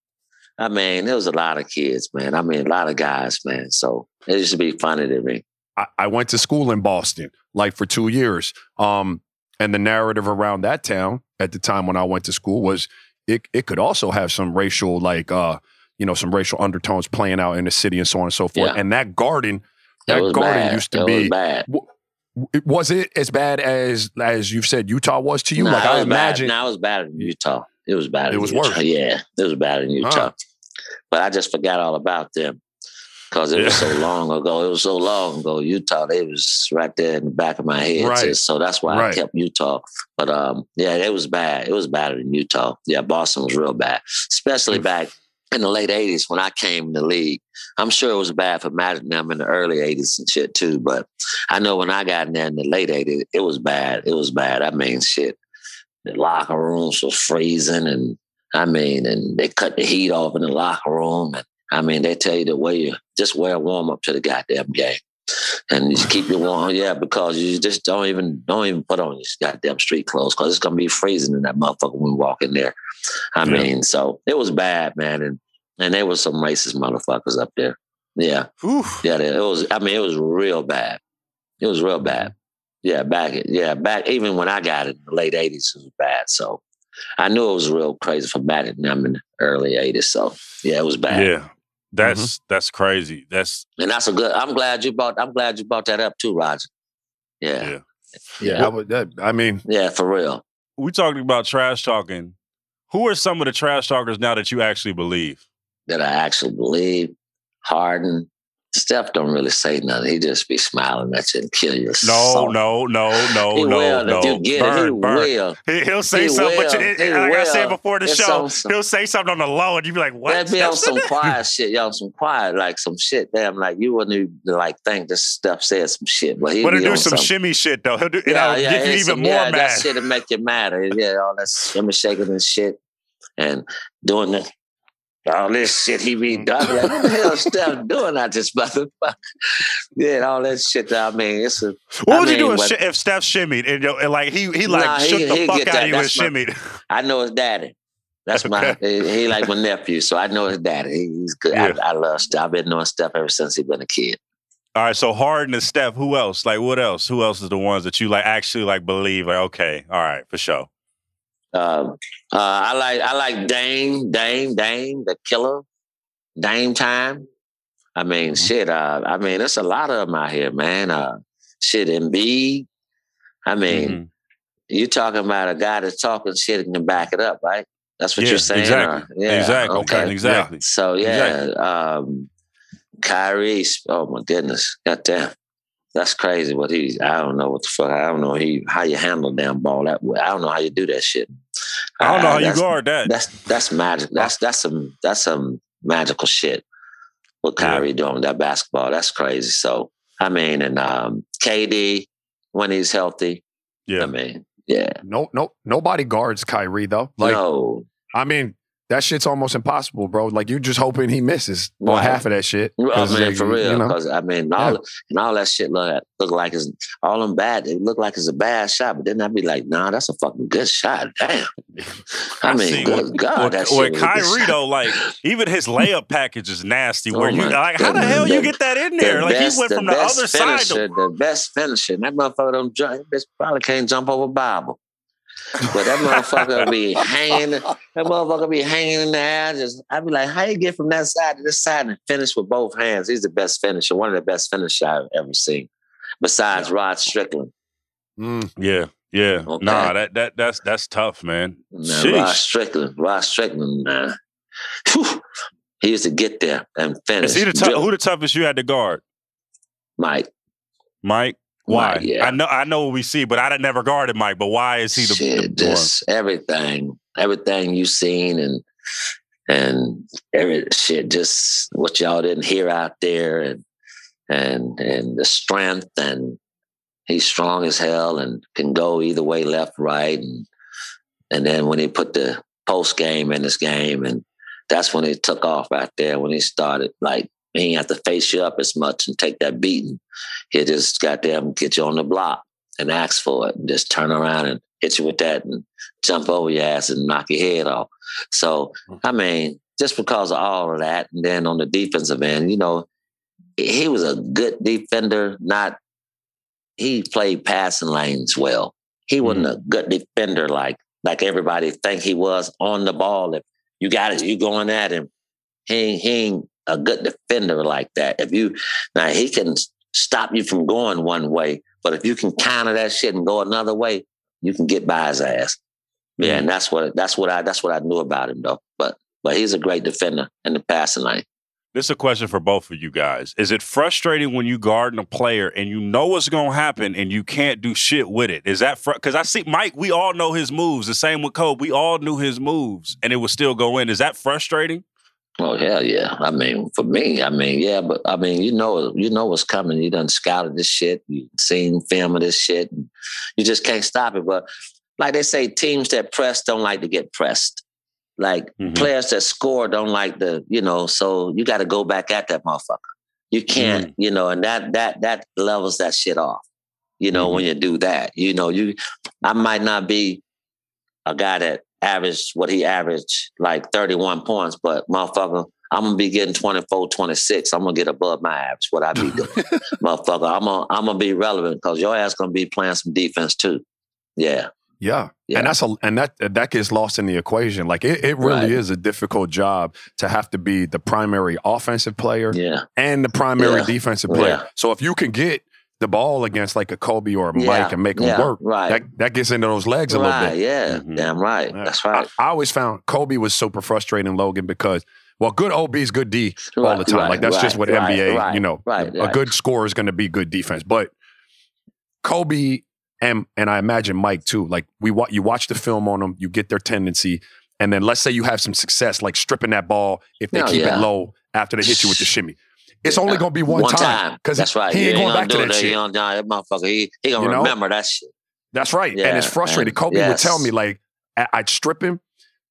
I mean, there was a lot of kids, man. I mean, a lot of guys, man. So it used to be funny to me. I, I went to school in Boston, like for two years. Um, and the narrative around that town at the time when I went to school was it it could also have some racial, like uh, you know, some racial undertones playing out in the city and so on and so forth. Yeah. And that garden, that garden bad. used to it be was bad. w- was it as bad as as you've said Utah was to you? Like I was imagine Bad. It was bad in Utah. It was bad. It was Utah. worse. Yeah, it was bad in Utah. Huh. But I just forgot all about them because it was so long ago. It was so long ago. Utah, they was right there in the back of my head. Right. too. So that's why Right. I kept Utah. But um, yeah, it was bad. It was bad in Utah. Yeah, Boston was real bad, especially back in the late '80s when I came in the league. I'm sure it was bad for and them in the early '80s and shit too. But I know when I got in there in the late '80s, it was bad. It was bad. I mean, shit. The locker rooms was freezing, and I mean, and they cut the heat off in the locker room, and I mean, they tell you to wear just wear a warm up to the goddamn game, and you just keep your warm, yeah, because you just don't even don't even put on your goddamn street clothes because it's gonna be freezing in that motherfucker when we walk in there. I Yeah. mean, so it was bad, man, and and there was some racist motherfuckers up there. Yeah, Whew. yeah, it was. I mean, it was real bad. It was real bad. Mm-hmm. Yeah, back yeah back even when I got it in the late '80s, it was bad. So I knew it was real crazy for and them in the early '80s. So yeah, it was bad. Yeah. That's Mm-hmm. that's crazy. That's And that's a good. I'm glad you brought. I'm glad you brought that up too, Raja. Yeah, Yeah. yeah, I, would, that, I mean, yeah, for real. we talking about trash talking. Who are some of the trash talkers now that you actually believe? That I actually believe. Harden, Steph don't really say nothing. He just be smiling at you and kill you. No, soft. no, no, no, He no, will. no. If you get it, he Burn, burn. will. He, he'll say He something, but you, it- He like I said before the It's show, some- he'll say something on the low, and you be like, "What?" That'd be on some quiet shit, yo, some quiet, like some shit. Damn, like you wouldn't even like think this stuff said some shit, but he But he'll do some some shimmy shit though. He'll do, Yeah, it'll yeah, give you even some- more yeah, mad. That shit to make you mad. Yeah, all that shimmy shaking and shit. and doing the all this shit he be mm-hmm. done. Like, what the hell Steph doing out this motherfucker? Yeah, all that shit. I mean, it's a. What I would you do if, if Steph shimmied and, and like he he like Nah, shook he- the fuck out that. of you and That's my- shimmied? I know his daddy. That's my. He, he like my nephew, so I know his daddy. He- He's good. Yeah. I, I love Steph. I've been knowing Steph ever since he been a kid. All right, so Harden and Steph. Who else? Like what else? Who else is the ones that you like actually like believe? Like okay, all right, for sure. Um, uh, I like I like Dame, Dame, Dame, the killer, Dame time. I mean, Mhm. shit. Uh, I mean, there's a lot of them out here, man. Uh, shit, Embiid. I mean, Mhm. you talking about a guy that's talking shit and can back it up, right? That's what Yeah, you're saying. exactly. or- yeah, exactly. Okay. Exactly. So yeah, Exactly. um, Kyrie. Oh my goodness, goddamn, that's crazy. What he? I don't know what the fuck. I don't know he how you handle damn ball that way. I don't know how you do that shit. I don't know Uh, how you guard that. That's that's magic. That's that's some that's some magical shit. What Yeah. Kyrie doing with that basketball? That's crazy. So I mean, and um, KD when he's healthy. Yeah. I mean, yeah. No, no, nobody guards Kyrie though. Like, no, I mean, that shit's almost impossible, bro. Like, you're just hoping he misses or Right. half of that shit. Oh 'Cause, man, like, for real. you know? Because I mean, all and all that shit look look like it's all them bad. They look like it's a bad shot, but then I'd be like, nah, that's a fucking good shot. Damn. I mean, see. good God, With, that shit with was a Kyrie though, like even his layup package is nasty. Oh where Oh you like, how the goodness. hell you get that in there? The Like best- he went from the best other side. finisher, To, the best finisher. That motherfucker don't jump. Bitch probably can't jump over Bible. But that motherfucker be hanging. That motherfucker be hanging in the air. Just I'd be like, how you get from that side to this side and finish with both hands? He's the best finisher. One of the best finishers I've ever seen. Besides Rod Strickland. Mm. yeah, yeah. Okay. Nah, that that that's that's tough, man. Now, Rod Strickland. Rod Strickland, man. Whew. He used to get there and finish. Is he the Dribble. who the toughest you had to guard? Mike. Mike. Why? I know I know what we see, but I never guarded Mike. But why is he the, Shit, the just everything, everything you seen and and every shit, just what y'all didn't hear out there, and and and the strength, and he's strong as hell and can go either way, left, right, and and then when he put the post game in his game, and that's when he took off right there when he started like. He ain't have to face you up as much and take that beating. He just goddamn get you on the block and ask for it and just turn around and hit you with that and jump over your ass and knock your head off. So, mm-hmm. I mean, just because of all of that, and then on the defensive end, you know, he was a good defender, not he played passing lanes well. He wasn't mm. a good defender like like everybody think he was on the ball. If you got it, you going at him. He ain't, he ain't a good defender like that. If you now he can stop you from going one way, but if you can counter that shit and go another way, you can get by his ass. Yeah, mm. and that's what that's what I that's what I knew about him though. But but he's a great defender in the passing lane. This is a question for both of you guys. Is it frustrating when you guarding a player and you know what's going to happen and you can't do shit with it? Is that because I see Mike? We all know his moves. The same with Kobe. We all knew his moves, and it would still go in. Is that frustrating? Oh hell yeah! I mean, for me, I mean, yeah, but I mean, you know, you know what's coming. You done scouted this shit. You seen film of this shit. And you just can't stop it. But like they say, teams that press don't like to get pressed. Like Mhm. players that score don't like the, you know. So you got to go back at that motherfucker. You can't, you know, and that that that levels that shit off. You know, when you do that, you know, you, I might not be a guy that averaged what he averaged, like 31 points, but motherfucker, I'm gonna be getting 24, 26. I'm gonna get above my average, what I be doing. motherfucker, I'm gonna I'm gonna be relevant because your ass gonna be playing some defense too. Yeah. Yeah. Yeah. And that's a and that that gets lost in the equation. Like it, it really Right. is a difficult job to have to be the primary offensive player Yeah. and the primary Yeah. defensive player. So if you can get the ball against like a Kobe or a Mike and make them Yeah. work, Right. that, that gets into those legs a little bit. Yeah. Mhm. Damn right. Yeah. That's right. I, I always found Kobe was super frustrating, Logan, because well, good OB is good D all Right, the time. right, like that's just what right, NBA, right, you know, right, a right. good score is going to be good defense. But Kobe and and I imagine Mike too. Like we wa- you watch the film on them, you get their tendency, and then let's say you have some success, like stripping that ball if they Oh, keep yeah. it low after they hit you with the shimmy. It's only going to be one, One time time. because That's right. he ain't You going back to gonna that do it. shit. He gonna, nah, that motherfucker, he, he gonna You know? remember that shit. That's right. and it's frustrating. and Kobe would tell me like I- I'd strip him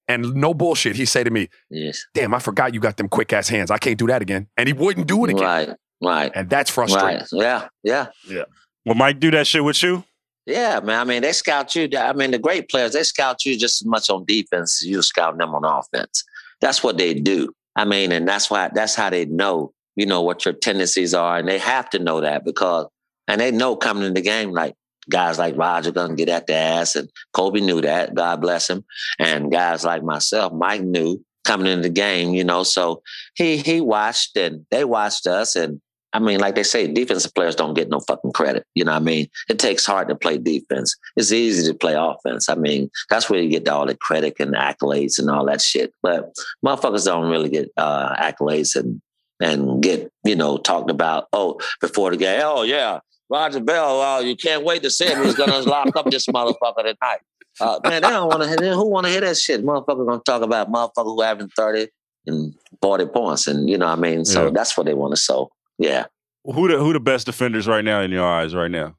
And no bullshit, He'd say to me, Yes. "Damn, I forgot you got them quick ass hands. I can't do that again." And he wouldn't do it again, Right. Right. and that's frustrating. Right. Yeah. Yeah. Will Mike do that shit with you? Yeah, man. I mean, they scout you. I mean, the great players, they scout you just as much on defense as you scout them on offense. That's what they do. I mean, and that's why that's how they know, you know, what your tendencies are. And they have to know that because and they know coming in the game, like guys like Raja gonna get at the ass, and Kobe knew that, God bless him. And guys like myself, Mike knew coming into the game, you know. So he he watched and they watched us and I mean, like they say, defensive players don't get no fucking credit. You know what I mean? It takes hard to play defense. It's easy to play offense. I mean, that's where you get all the credit and accolades and all that shit. But motherfuckers don't really get uh, accolades and and get, you know, talked about, oh, before the game, oh yeah, Raja Bell, oh, you can't wait to see him. He's gonna lock up this motherfucker tonight. Uh, man, they don't want to hear who want to hear that shit. Motherfucker gonna talk about motherfucker who having 30 and 40 points. And you know what I mean? So Yeah. that's what they want to sow. Yeah. Who the who the best defenders right now in your eyes right now?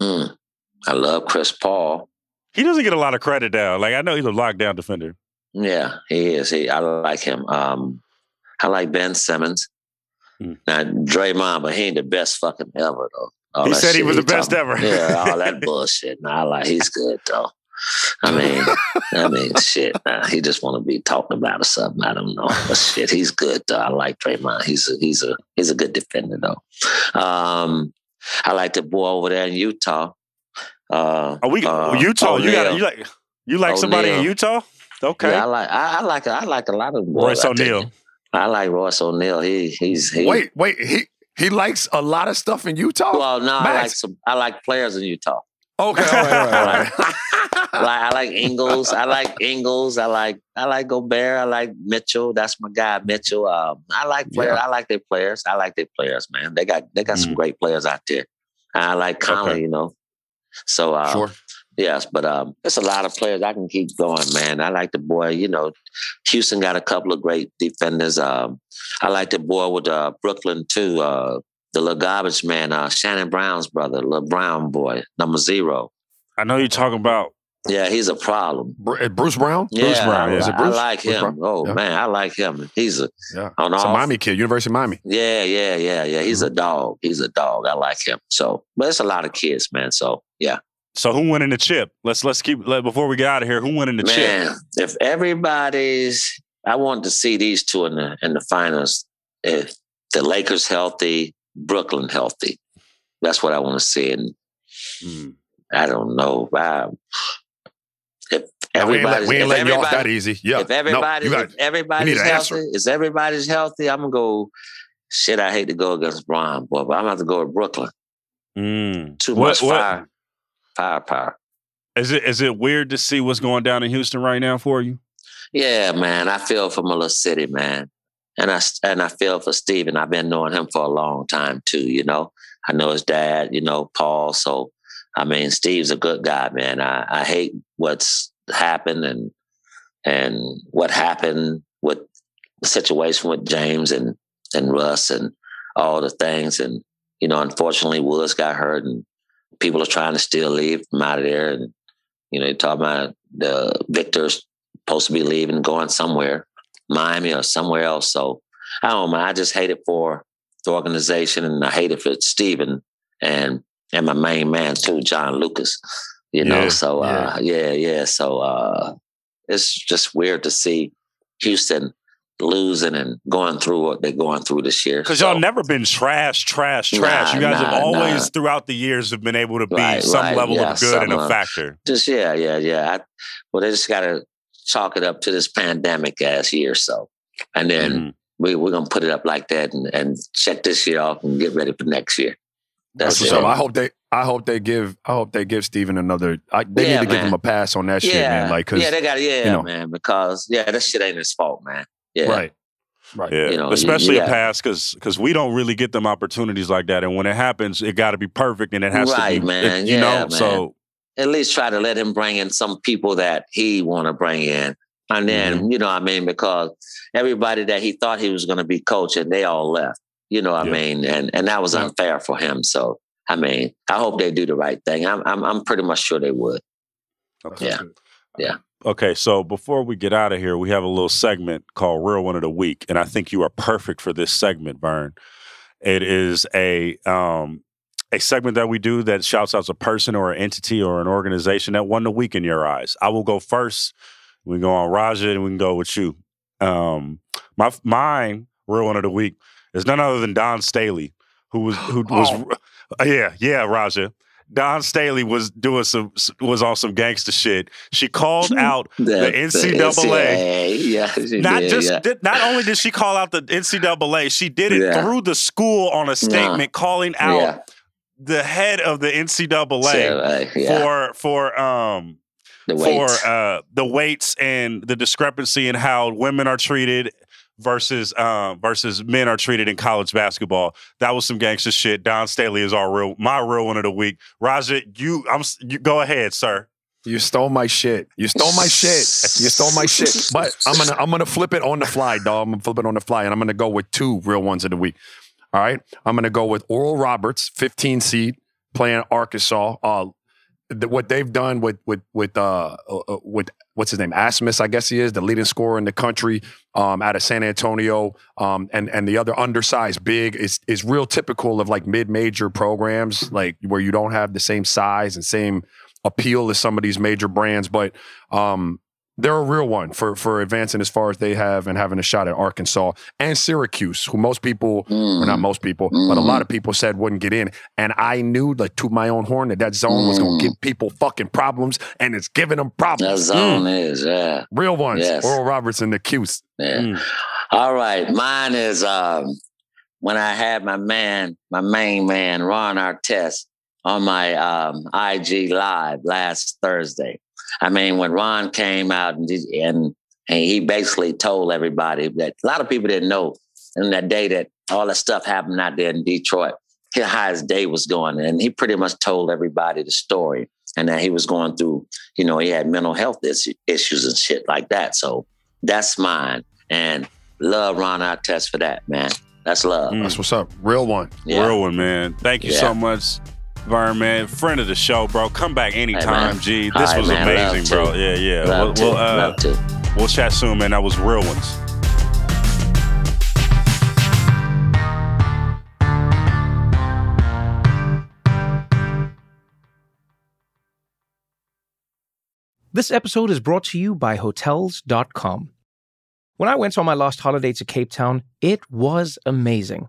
Mm. I love Chris Paul. He doesn't get a lot of credit down. Like I know he's a lockdown defender. Yeah, he is. He I like him. Um, I like Ben Simmons. Hmm. Now Draymond, but he ain't the best fucking ever though. All He said he was the best talking- ever. Yeah, all that bullshit. Nah, like he's good though. I mean, I mean, shit. Nah, he just want to be talked about or something. I don't know, but shit, he's good though. I like Draymond. He's a he's a he's a good defender though. Um, I like the boy over there in Utah. Uh, Are we uh, Utah? You got you like you like somebody in Utah? Okay. Yeah, I like I, I like I like a lot of boys. Royce I. O'Neale. I like Royce O'Neale. He he's he, Wait, wait, he he likes a lot of stuff in Utah. Well, no, I like some. I like players in Utah. okay, all right, all right, all right. Like I like Ingles. I like Ingles. I like I like Gobert. I like Mitchell. That's my guy, Mitchell. Um, I like players. Yeah. I like their players. I like their players, man. They got they got some great players out there. I like Conley. Okay. You know. So uh, sure. Yes, but um, there's a lot of players I can keep going, man. I like the boy. You know, Houston got a couple of great defenders. Um, I like the boy with uh, Brooklyn too. Uh, the little garbage man, uh, Shannon Brown's brother, little Brown boy, number zero. I know you're talking about Yeah, he's a problem. Uh, Bruce Brown. Yeah, Bruce Brown, I, yeah. Is it I Bruce? like Bruce him. Brown? Oh Yeah. man, I like him. He's a Yeah, on it's a off- Miami kid, University of Miami. Yeah, yeah, yeah, yeah. He's Mm-hmm. a dog. He's a dog. I like him. So, but it's a lot of kids, man. So, yeah, so who winning the chip? Let's let's keep let, before we get out of here. Who winning the chip? man. If everybody's, I want to see these two in the in the finals. If the Lakers healthy, Brooklyn healthy, that's what I want to see. And Mm. I don't know. I, if No, we ain't, let, we ain't letting you off that easy. Yeah. if No, everybody, you got, if everybody's healthy, answer. is everybody's healthy? I'm gonna go. Shit, I hate to go against Bron, boy, but I'm gonna have to go with Brooklyn. Mm. Too What- much what- fire, firepower. Is it is it weird to see what's going down in Houston right now for you? Yeah, man, I feel for my little city, man, and I and I feel for Stephen. I've been knowing him for a long time too. You know, I know his dad. You know, Paul. So, I mean, Steve's a good guy, man. I, I hate what's happened and and what happened with the situation with James and and Russ and all the things. And you know, unfortunately, Woods got hurt, and people are trying to still leave him out of there. And you know, you talk about the Victor's supposed to be leaving, going somewhere, Miami or somewhere else. So I don't know. I just hate it for the organization, and I hate it for Stephen and and my main man too, John Lucas. You know, Yeah, so uh, yeah, yeah. So uh, it's just weird to see Houston losing and going through what they're going through this year. Because So- y'all never been trash, trash, trash. Nah, you guys have always, nah. throughout the years, have been able to be Right, some right, level yeah, of good and a factor. Just yeah, yeah, yeah. I, well, they just got to chalk it up to this pandemic ass year, so, and then Mhm. we we're gonna put it up like that and, and check this year off and get ready for next year. That's That's what's up. I hope they. I hope they give. I hope they give Stephen another. I, they Yeah, need to give him a pass on that shit, man. Like, cause yeah, they got yeah, you know. man, because yeah, that shit ain't his fault, man. Yeah, right, right. Yeah, you know, especially you a got- pass because because we don't really get them opportunities like that, and when it happens, it got to be perfect, and it has to Right, be, man. it- you Yeah, know. man. So At least try to let him bring in some people that he want to bring in, and then Mm-hmm. you know, what I mean, because everybody that he thought he was going to be coaching, they all left. You know, what Yeah. I mean, and and that was Yeah. unfair for him. So. I mean, I hope they do the right thing. I'm, I'm, I'm pretty much sure they would. Yeah. Yeah. Okay, so before we get out of here, we have a little segment called Real One of the Week, and I think you are perfect for this segment, Vern. It is a um, a segment that we do that shouts out a person or an entity or an organization that won the week in your eyes. I will go first. We can go on Raja, and we can go with you. Um, my mine Real One of the Week is none other than Dawn Staley, who was who was Oh. yeah yeah Raja. Dawn Staley was doing some was on some gangster shit. She called out the NCAA. Yeah, Not did, just yeah. did, not only did she call out the NCAA, she did it Yeah. through the school on a statement calling out the head of the NCAA So, uh, for for um the for uh the weights and the discrepancy in how women are treated versus um versus men are treated in college basketball. That was some gangster shit. Dawn Staley is our real my real one of the week. Roger, you I'm you go ahead, sir. You stole my shit. You stole my shit. You stole my shit. But I'm gonna I'm gonna flip it on the fly, dog. I'm gonna flip it on the fly, and I'm gonna go with two real ones of the week. All right. I'm gonna go with Oral Roberts, 15 seed, playing Arkansas. Uh, what they've done with with with uh, uh uh, with what's his name? Abmas, I guess he is the leading scorer in the country um, out of San Antonio, um, and and the other undersized big is is real typical of like mid major programs, like where you don't have the same size and same appeal as some of these major brands, but um, they're a real one for for advancing as far as they have and having a shot at Arkansas and Syracuse, who most people, or not Mm. most people, but a lot of people said wouldn't get in. And I knew, like, to my own horn, that that zone was going to Mm. give people fucking problems, and it's giving them problems. That problems. zone is, yeah. Real ones. Yes. Oral Roberts and the Cuse. yeah. Mm. All right. Mine is um, when I had my man, my main man, Ron Artest, on my um, IG live last Thursday. I mean, when Ron came out and, he- and and he basically told everybody that a lot of people didn't know in that day that all that stuff happened out there in Detroit. His highest day was going, and he pretty much told everybody the story, and that he was going through, you know, he had mental health is- issues and shit like that. So that's mine, and love Ron Artest for that, man. That's love. Mm. That's what's up. Real one. Yeah. Real one, man. Thank you Yeah. so much. Vern, man, friend of the show, bro. Come back anytime, man. G. This right, was man. Love amazing, bro. to. Yeah, yeah. Love We'll, to, we'll, uh, love to. we'll chat soon, man. That was real ones. This episode is brought to you by Hotels.com. When I went on my last holiday to Cape Town, it was amazing.